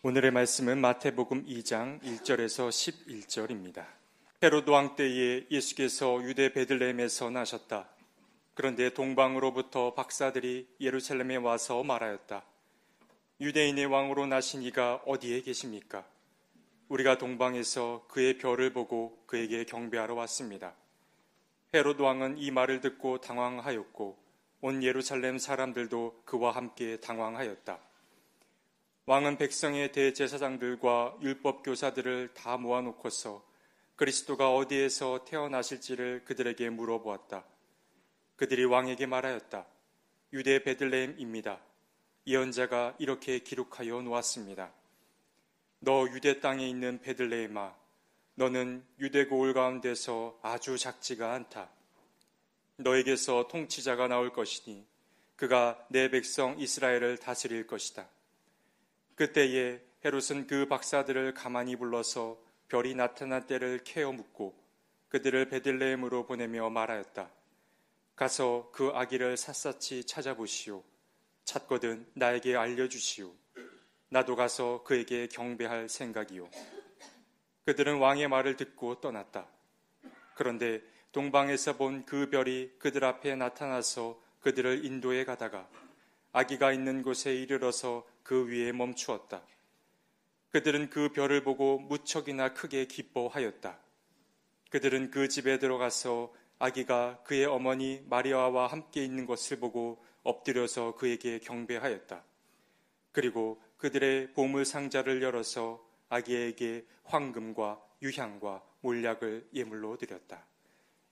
오늘의 말씀은 마태복음 2장 1절에서 11절입니다. 헤로드 왕 때에 예수께서 유대 베들레헴에서 나셨다. 그런데 동방으로부터 박사들이 예루살렘에 와서 말하였다. 유대인의 왕으로 나신 이가 어디에 계십니까? 우리가 동방에서 그의 별을 보고 그에게 경배하러 왔습니다. 헤로드 왕은 이 말을 듣고 당황하였고 온 예루살렘 사람들도 그와 함께 당황하였다. 왕은 백성의 대제사장들과 율법 교사들을 다 모아놓고서 그리스도가 어디에서 태어나실지를 그들에게 물어보았다. 그들이 왕에게 말하였다. 유대 베들레헴입니다. 예언자가 이렇게 기록하여 놓았습니다. 너 유대 땅에 있는 베들레헴아, 너는 유대 고을 가운데서 아주 작지가 않다. 너에게서 통치자가 나올 것이니 그가 내 백성 이스라엘을 다스릴 것이다. 그때에 헤롯은 그 박사들을 가만히 불러서 별이 나타난 때를 캐어 묻고 그들을 베들레헴으로 보내며 말하였다. 가서 그 아기를 샅샅이 찾아보시오. 찾거든 나에게 알려주시오. 나도 가서 그에게 경배할 생각이오. 그들은 왕의 말을 듣고 떠났다. 그런데 동방에서 본 그 별이 그들 앞에 나타나서 그들을 인도해 가다가 아기가 있는 곳에 이르러서 그 위에 멈추었다. 그들은 그 별을 보고 무척이나 크게 기뻐하였다. 그들은 그 집에 들어가서 아기가 그의 어머니 마리아와 함께 있는 것을 보고 엎드려서 그에게 경배하였다. 그리고 그들의 보물 상자를 열어서 아기에게 황금과 유향과 몰약을 예물로 드렸다.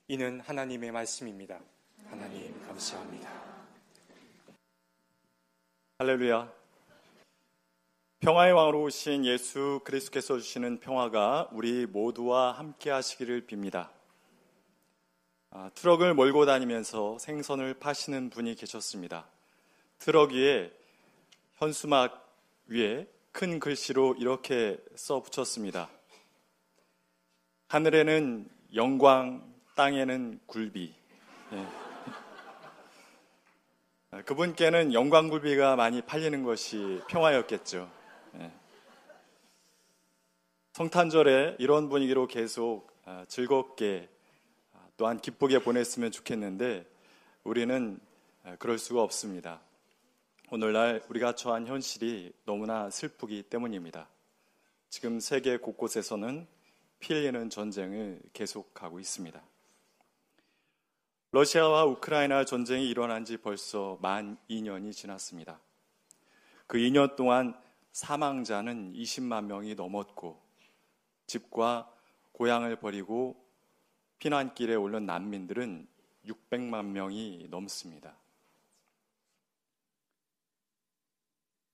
이는 하나님의 말씀입니다. 하나님 감사합니다. 할렐루야. 평화의 왕으로 오신 예수 그리스도께서 주시는 평화가 우리 모두와 함께 하시기를 빕니다. 아, 트럭을 몰고 다니면서 생선을 파시는 분이 계셨습니다. 트럭 위에 현수막 위에 큰 글씨로 이렇게 써 붙였습니다. 하늘에는 영광, 땅에는 굴비. 예. 그분께는 영광 굴비가 많이 팔리는 것이 평화였겠죠. 예. 성탄절에 이런 분위기로 계속 아, 즐겁게 아, 또한 기쁘게 보냈으면 좋겠는데 우리는 아, 그럴 수가 없습니다. 오늘날 우리가 처한 현실이 너무나 슬프기 때문입니다. 지금 세계 곳곳에서는 피 흘리는 전쟁을 계속하고 있습니다. 러시아와 우크라이나 전쟁이 일어난 지 벌써 만 2년이 지났습니다. 그 2년 동안 사망자는 20만 명이 넘었고 집과 고향을 버리고 피난길에 오른 난민들은 600만 명이 넘습니다.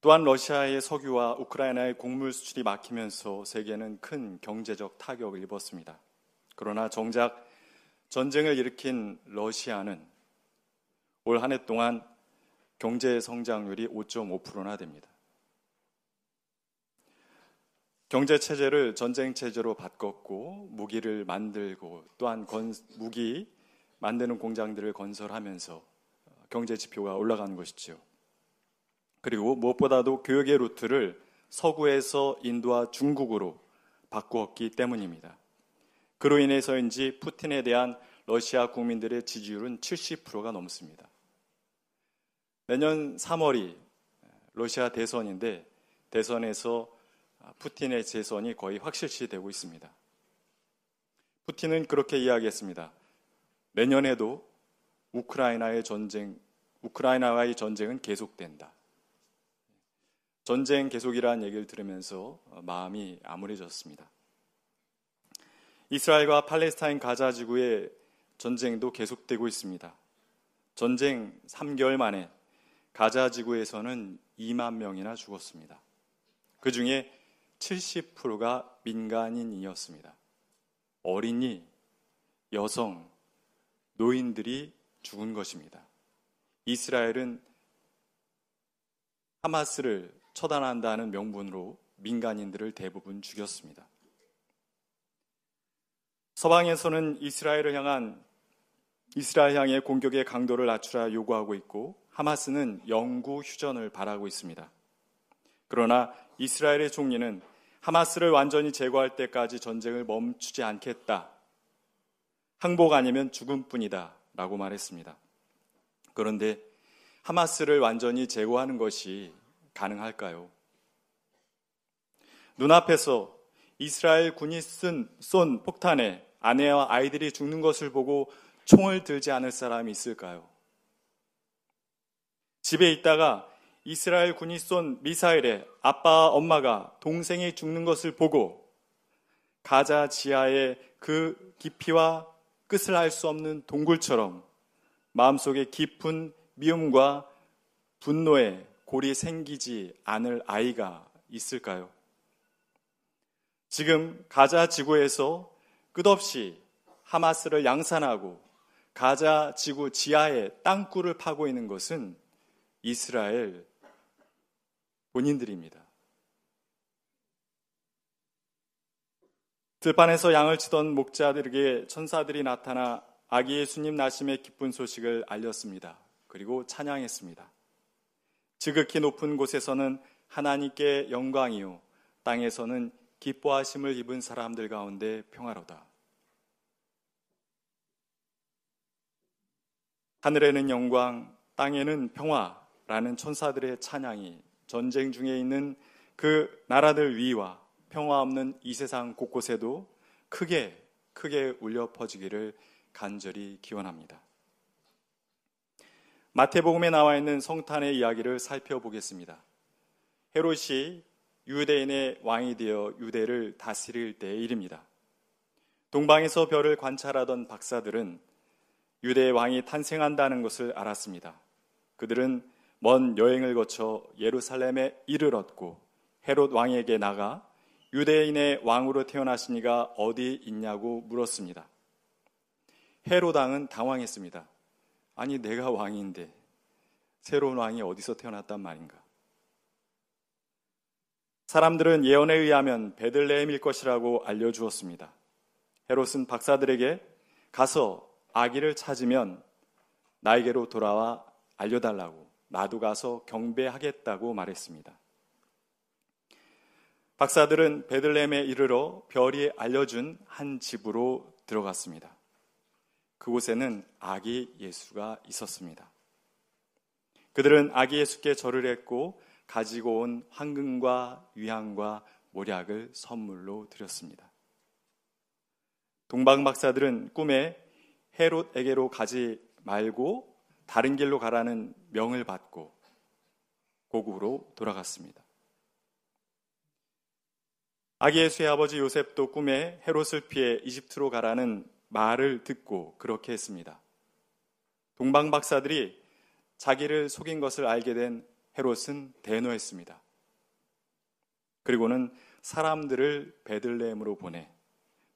또한 러시아의 석유와 우크라이나의 곡물 수출이 막히면서 세계는 큰 경제적 타격을 입었습니다. 그러나 정작 전쟁을 일으킨 러시아는 올 한 해 동안 경제 성장률이 5.5%나 됩니다. 경제 체제를 전쟁 체제로 바꿨고 무기를 만들고 또한 건, 무기 만드는 공장들을 건설하면서 경제 지표가 올라가는 것이죠. 그리고 무엇보다도 교육의 루트를 서구에서 인도와 중국으로 바꾸었기 때문입니다. 그로 인해서인지 푸틴에 대한 러시아 국민들의 지지율은 70%가 넘습니다. 내년 3월이 러시아 대선인데 대선에서 푸틴의 재선이 거의 확실시 되고 있습니다. 푸틴은 그렇게 이야기했습니다. 내년에도 우크라이나의 전쟁, 우크라이나와의 전쟁은 계속된다. 전쟁 계속이라는 얘기를 들으면서 마음이 암울해졌습니다. 이스라엘과 팔레스타인 가자 지구의 전쟁도 계속되고 있습니다. 전쟁 3개월 만에 가자 지구에서는 2만 명이나 죽었습니다. 그 중에 70%가 민간인이었습니다. 어린이, 여성, 노인들이 죽은 것입니다. 이스라엘은 하마스를 처단한다는 명분으로 민간인들을 대부분 죽였습니다. 서방에서는 이스라엘을 향한 이스라엘 향의 공격의 강도를 낮추라 요구하고 있고 하마스는 영구 휴전을 바라고 있습니다. 그러나 이스라엘의 총리는 하마스를 완전히 제거할 때까지 전쟁을 멈추지 않겠다. 항복 아니면 죽음뿐이다. 라고 말했습니다. 그런데 하마스를 완전히 제거하는 것이 가능할까요? 눈앞에서 이스라엘 군이 쓴, 쏜 폭탄에 아내와 아이들이 죽는 것을 보고 총을 들지 않을 사람이 있을까요? 집에 있다가 이스라엘 군이 쏜 미사일에 아빠와 엄마가 동생이 죽는 것을 보고 가자 지하의 그 깊이와 끝을 알 수 없는 동굴처럼 마음속에 깊은 미움과 분노에 골이 생기지 않을 아이가 있을까요? 지금 가자 지구에서 끝없이 하마스를 양산하고 가자 지구 지하에 땅굴을 파고 있는 것은 이스라엘 본인들입니다. 들판에서 양을 치던 목자들에게 천사들이 나타나 아기 예수님 나심의 기쁜 소식을 알렸습니다. 그리고 찬양했습니다. 지극히 높은 곳에서는 하나님께 영광이요 땅에서는 기뻐하심을 입은 사람들 가운데 평화로다. 하늘에는 영광, 땅에는 평화라는 천사들의 찬양이 전쟁 중에 있는 그 나라들 위와 평화 없는 이 세상 곳곳에도 크게 크게 울려 퍼지기를 간절히 기원합니다. 마태복음에 나와 있는 성탄의 이야기를 살펴보겠습니다. 헤롯이 유대인의 왕이 되어 유대를 다스릴 때의 일입니다. 동방에서 별을 관찰하던 박사들은 유대의 왕이 탄생한다는 것을 알았습니다. 그들은 먼 여행을 거쳐 예루살렘에 이르렀고 헤롯 왕에게 나가 유대인의 왕으로 태어나시니가 어디 있냐고 물었습니다. 헤롯 왕은 당황했습니다. 아니 내가 왕인데 새로운 왕이 어디서 태어났단 말인가? 사람들은 예언에 의하면 베들레헴일 것이라고 알려주었습니다. 헤롯은 박사들에게 가서 아기를 찾으면 나에게로 돌아와 알려달라고 나도 가서 경배하겠다고 말했습니다. 박사들은 베들레헴에 이르러 별이 알려준 한 집으로 들어갔습니다. 그곳에는 아기 예수가 있었습니다. 그들은 아기 예수께 절을 했고 가지고 온 황금과 위향과 모략을 선물로 드렸습니다. 동방 박사들은 꿈에 헤롯에게로 가지 말고 다른 길로 가라는 명을 받고 고국으로 돌아갔습니다. 아기 예수의 아버지 요셉도 꿈에 헤롯을 피해 이집트로 가라는 말을 듣고 그렇게 했습니다. 동방 박사들이 자기를 속인 것을 알게 된 헤롯은 대노했습니다. 그리고는 사람들을 베들레헴으로 보내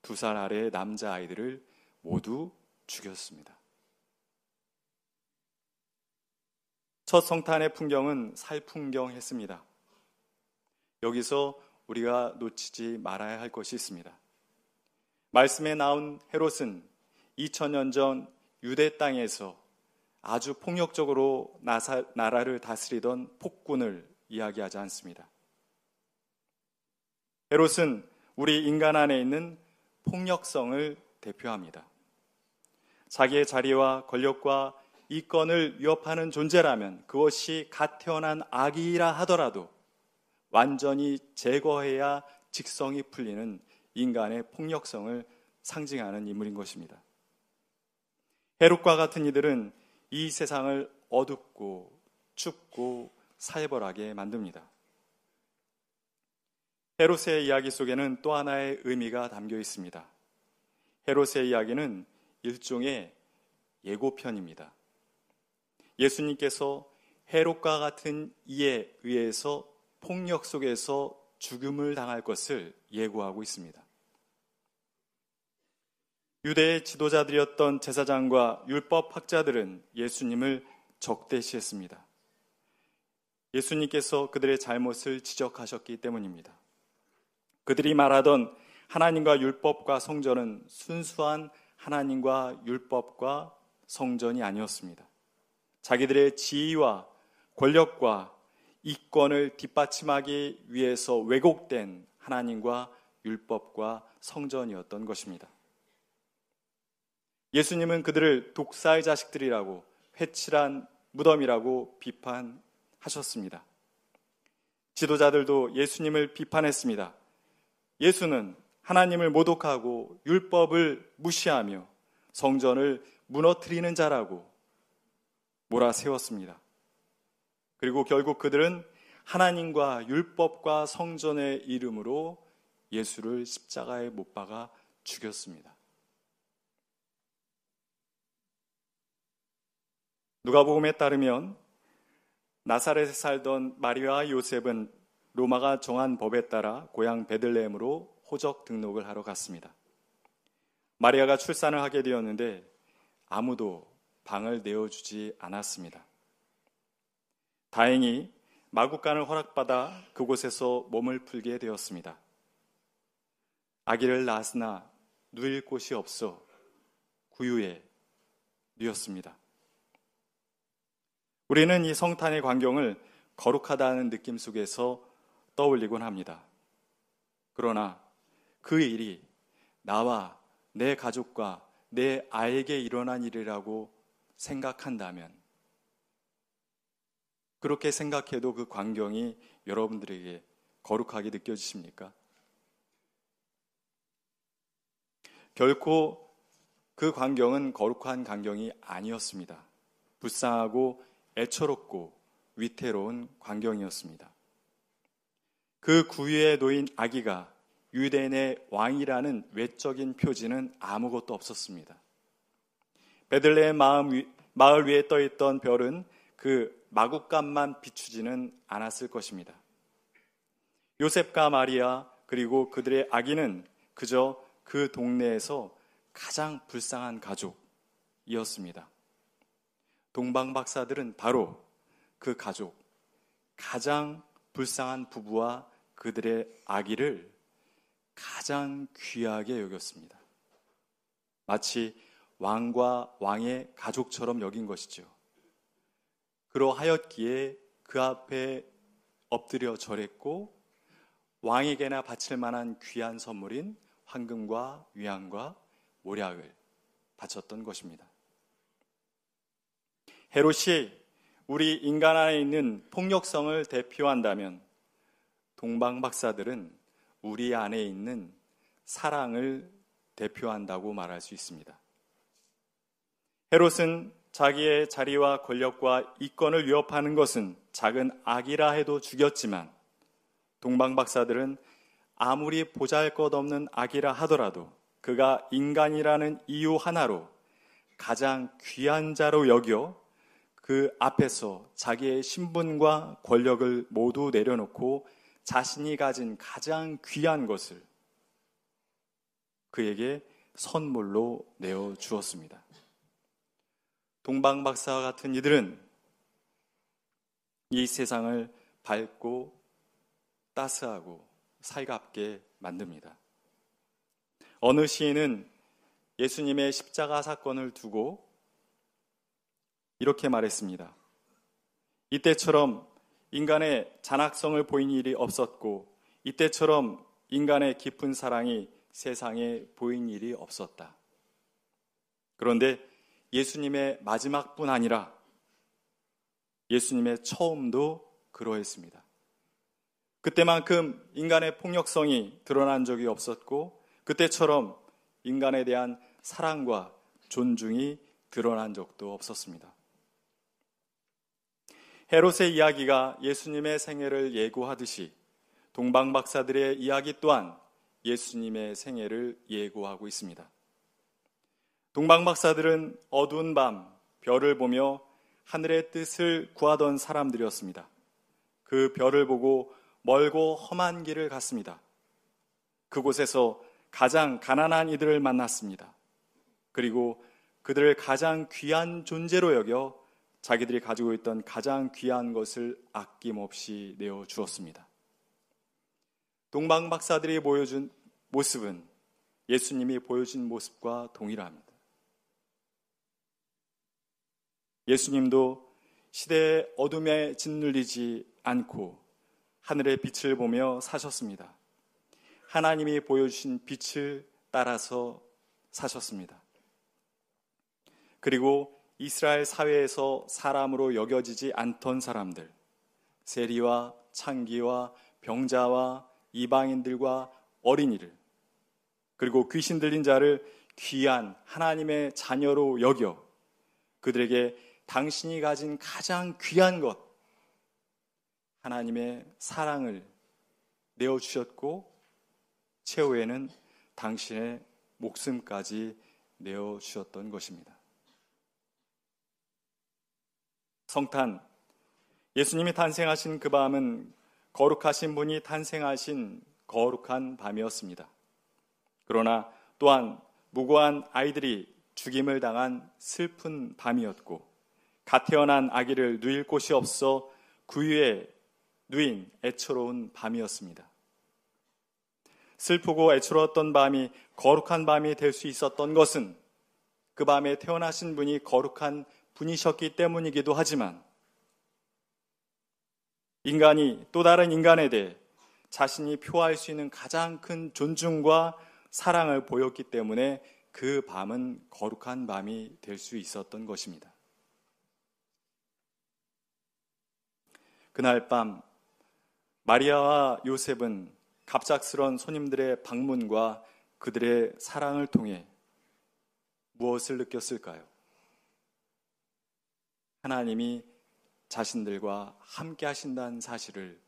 두 살 아래의 남자 아이들을 모두 죽였습니다. 첫 성탄의 풍경은 살풍경했습니다. 여기서 우리가 놓치지 말아야 할 것이 있습니다. 말씀에 나온 헤롯은 2000년 전 유대 땅에서 아주 폭력적으로 나사, 나라를 다스리던 폭군을 이야기하지 않습니다. 헤롯은 우리 인간 안에 있는 폭력성을 대표합니다. 자기의 자리와 권력과 이권을 위협하는 존재라면 그것이 갓 태어난 아기라 하더라도 완전히 제거해야 직성이 풀리는 인간의 폭력성을 상징하는 인물인 것입니다. 헤롯과 같은 이들은 이 세상을 어둡고 춥고 살벌하게 만듭니다. 헤롯의 이야기 속에는 또 하나의 의미가 담겨 있습니다. 헤롯의 이야기는 일종의 예고편입니다. 예수님께서 헤롯과 같은 이에 의해서 폭력 속에서 죽음을 당할 것을 예고하고 있습니다. 유대의 지도자들이었던 제사장과 율법 학자들은 예수님을 적대시했습니다. 예수님께서 그들의 잘못을 지적하셨기 때문입니다. 그들이 말하던 하나님과 율법과 성전은 순수한 하나님과 율법과 성전이 아니었습니다. 자기들의 지위와 권력과 이권을 뒷받침하기 위해서 왜곡된 하나님과 율법과 성전이었던 것입니다. 예수님은 그들을 독사의 자식들이라고 회칠한 무덤이라고 비판하셨습니다. 지도자들도 예수님을 비판했습니다. 예수는 하나님을 모독하고 율법을 무시하며 성전을 무너뜨리는 자라고 몰아세웠습니다. 그리고 결국 그들은 하나님과 율법과 성전의 이름으로 예수를 십자가에 못 박아 죽였습니다. 누가복음에 따르면 나사렛에 살던 마리아와 요셉은 로마가 정한 법에 따라 고향 베들레헴으로 호적 등록을 하러 갔습니다. 마리아가 출산을 하게 되었는데 아무도 방을 내어주지 않았습니다. 다행히 마국간을 허락받아 그곳에서 몸을 풀게 되었습니다. 아기를 낳았으나 누일 곳이 없어 구유에 누였습니다. 우리는 이 성탄의 광경을 거룩하다는 느낌 속에서 떠올리곤 합니다. 그러나 그 일이 나와 내 가족과 내 아이에게 일어난 일이라고 생각한다면 그렇게 생각해도 그 광경이 여러분들에게 거룩하게 느껴지십니까? 결코 그 광경은 거룩한 광경이 아니었습니다. 불쌍하고 애처롭고 위태로운 광경이었습니다. 그 구유에 놓인 아기가 유대인의 왕이라는 외적인 표지는 아무것도 없었습니다. 베들레헴 마을 위에 떠 있던 별은 그 마국간만 비추지는 않았을 것입니다. 요셉과 마리아 그리고 그들의 아기는 그저 그 동네에서 가장 불쌍한 가족이었습니다. 동방 박사들은 바로 그 가족, 가장 불쌍한 부부와 그들의 아기를 가장 귀하게 여겼습니다. 마치 왕과 왕의 가족처럼 여긴 것이죠. 그러하였기에 그 앞에 엎드려 절했고 왕에게나 바칠 만한 귀한 선물인 황금과 위안과 모략을 바쳤던 것입니다. 헤롯이 우리 인간 안에 있는 폭력성을 대표한다면 동방 박사들은 우리 안에 있는 사랑을 대표한다고 말할 수 있습니다. 헤롯은 자기의 자리와 권력과 이권을 위협하는 것은 작은 악이라 해도 죽였지만 동방 박사들은 아무리 보잘 것 없는 악이라 하더라도 그가 인간이라는 이유 하나로 가장 귀한 자로 여겨 그 앞에서 자기의 신분과 권력을 모두 내려놓고 자신이 가진 가장 귀한 것을 그에게 선물로 내어 주었습니다. 동방 박사와 같은 이들은 이 세상을 밝고 따스하고 살갑게 만듭니다. 어느 시인은 예수님의 십자가 사건을 두고 이렇게 말했습니다. 이때처럼 인간의 잔악성을 보인 일이 없었고 이때처럼 인간의 깊은 사랑이 세상에 보인 일이 없었다. 그런데 예수님의 마지막뿐 아니라 예수님의 처음도 그러했습니다. 그때만큼 인간의 폭력성이 드러난 적이 없었고 그때처럼 인간에 대한 사랑과 존중이 드러난 적도 없었습니다. 헤롯의 이야기가 예수님의 생애를 예고하듯이 동방 박사들의 이야기 또한 예수님의 생애를 예고하고 있습니다. 동방 박사들은 어두운 밤 별을 보며 하늘의 뜻을 구하던 사람들이었습니다. 그 별을 보고 멀고 험한 길을 갔습니다. 그곳에서 가장 가난한 이들을 만났습니다. 그리고 그들을 가장 귀한 존재로 여겨 자기들이 가지고 있던 가장 귀한 것을 아낌없이 내어 주었습니다. 동방 박사들이 보여준 모습은 예수님이 보여준 모습과 동일합니다. 예수님도 시대의 어둠에 짓눌리지 않고 하늘의 빛을 보며 사셨습니다. 하나님이 보여주신 빛을 따라서 사셨습니다. 그리고 이스라엘 사회에서 사람으로 여겨지지 않던 사람들, 세리와 창기와 병자와 이방인들과 어린이를, 그리고 귀신 들린 자를 귀한 하나님의 자녀로 여겨 그들에게 당신이 가진 가장 귀한 것, 하나님의 사랑을 내어주셨고, 최후에는 당신의 목숨까지 내어주셨던 것입니다. 성탄, 예수님이 탄생하신 그 밤은 거룩하신 분이 탄생하신 거룩한 밤이었습니다. 그러나 또한 무고한 아이들이 죽임을 당한 슬픈 밤이었고 갓 태어난 아기를 누일 곳이 없어 구유에 누인 애처로운 밤이었습니다. 슬프고 애처로웠던 밤이 거룩한 밤이 될 수 있었던 것은 그 밤에 태어나신 분이 거룩한 분이셨기 때문이기도 하지만 인간이 또 다른 인간에 대해 자신이 표할 수 있는 가장 큰 존중과 사랑을 보였기 때문에 그 밤은 거룩한 밤이 될 수 있었던 것입니다. 그날 밤 마리아와 요셉은 갑작스런 손님들의 방문과 그들의 사랑을 통해 무엇을 느꼈을까요? 하나님이 자신들과 함께 하신다는 사실을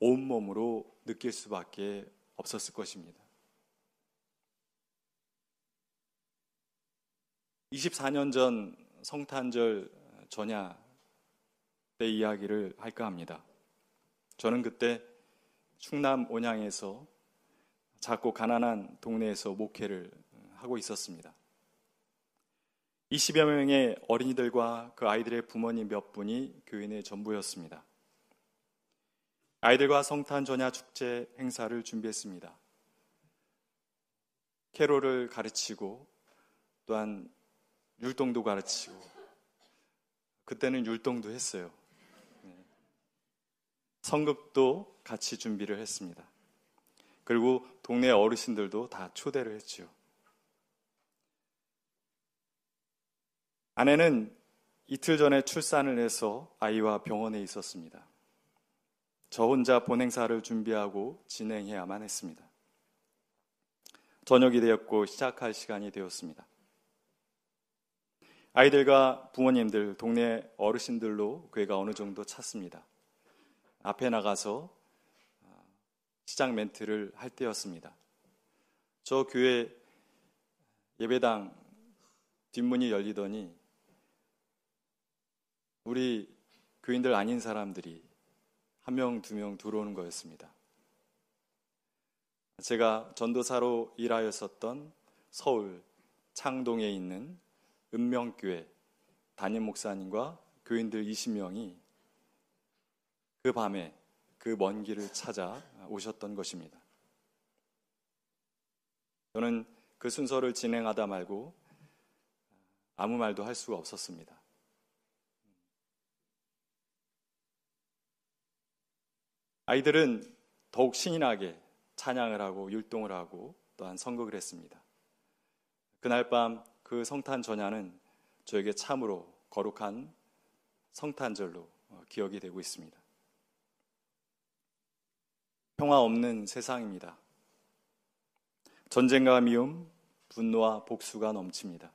온몸으로 느낄 수밖에 없었을 것입니다. 24년 전 성탄절 전야 때 이야기를 할까 합니다. 저는 그때 충남 온양에서 작고 가난한 동네에서 목회를 하고 있었습니다. 20여 명의 어린이들과 그 아이들의 부모님 몇 분이 교인의 전부였습니다. 아이들과 성탄 전야 축제 행사를 준비했습니다. 캐롤을 가르치고 또한 율동도 가르치고 그때는 율동도 했어요. 네. 성급도 같이 준비를 했습니다. 그리고 동네 어르신들도 다 초대를 했죠. 아내는 이틀 전에 출산을 해서 아이와 병원에 있었습니다. 저 혼자 본행사를 준비하고 진행해야만 했습니다. 저녁이 되었고 시작할 시간이 되었습니다. 아이들과 부모님들, 동네 어르신들로 교회가 어느 정도 찼습니다. 앞에 나가서 어, 시작 멘트를 할 때였습니다. 저 교회 예배당 뒷문이 열리더니 우리 교인들 아닌 사람들이 한 명, 두 명 들어오는 거였습니다. 제가 전도사로 일하였었던 서울 창동에 있는 은명교회 담임 목사님과 교인들 20명이 그 밤에 그 먼 길을 찾아 오셨던 것입니다. 저는 그 순서를 진행하다 말고 아무 말도 할 수가 없었습니다. 아이들은 더욱 신이 나게 찬양을 하고 율동을 하고 또한 선곡을 했습니다. 그날 밤 그 성탄 전야는 저에게 참으로 거룩한 성탄절로 어, 기억이 되고 있습니다. 평화 없는 세상입니다. 전쟁과 미움, 분노와 복수가 넘칩니다.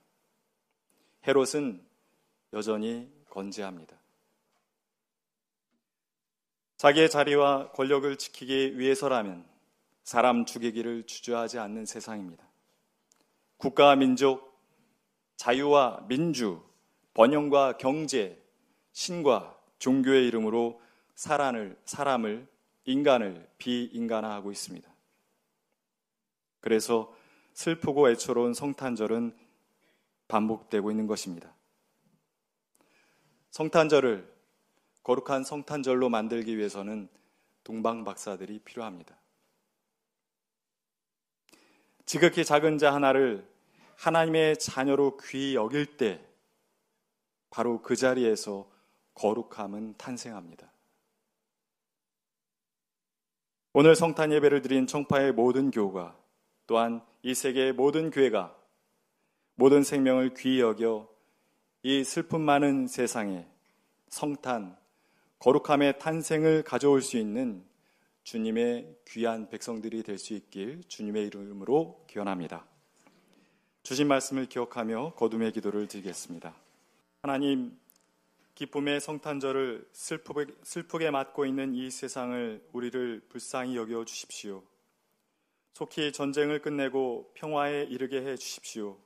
헤롯은 여전히 건재합니다. 자기의 자리와 권력을 지키기 위해서라면 사람 죽이기를 주저하지 않는 세상입니다. 국가와 민족, 자유와 민주, 번영과 경제, 신과 종교의 이름으로 사람을, 사람을 인간을 비인간화하고 있습니다. 그래서 슬프고 애처로운 성탄절은 반복되고 있는 것입니다. 성탄절을 거룩한 성탄절로 만들기 위해서는 동방 박사들이 필요합니다. 지극히 작은 자 하나를 하나님의 자녀로 귀히 여길 때 바로 그 자리에서 거룩함은 탄생합니다. 오늘 성탄 예배를 드린 청파의 모든 교우가 또한 이 세계의 모든 교회가 모든 생명을 귀히 여겨 이 슬픔 많은 세상에 성탄, 거룩함의 탄생을 가져올 수 있는 주님의 귀한 백성들이 될 수 있길 주님의 이름으로 기원합니다. 주신 말씀을 기억하며 거둠의 기도를 드리겠습니다. 하나님, 기쁨의 성탄절을 슬프게, 슬프게 맞고 있는 이 세상을 우리를 불쌍히 여겨 주십시오. 속히 전쟁을 끝내고 평화에 이르게 해 주십시오.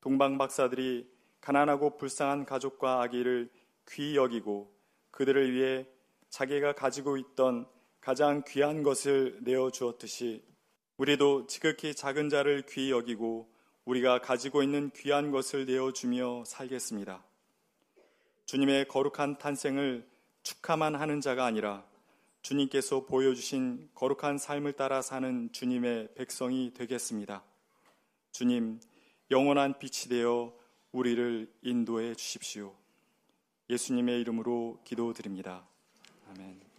동방 박사들이 가난하고 불쌍한 가족과 아기를 귀히 여기고 그들을 위해 자기가 가지고 있던 가장 귀한 것을 내어 주었듯이 우리도 지극히 작은 자를 귀히 여기고 우리가 가지고 있는 귀한 것을 내어 주며 살겠습니다. 주님의 거룩한 탄생을 축하만 하는 자가 아니라 주님께서 보여주신 거룩한 삶을 따라 사는 주님의 백성이 되겠습니다. 주님, 영원한 빛이 되어 우리를 인도해 주십시오. 예수님의 이름으로 기도드립니다. 아멘.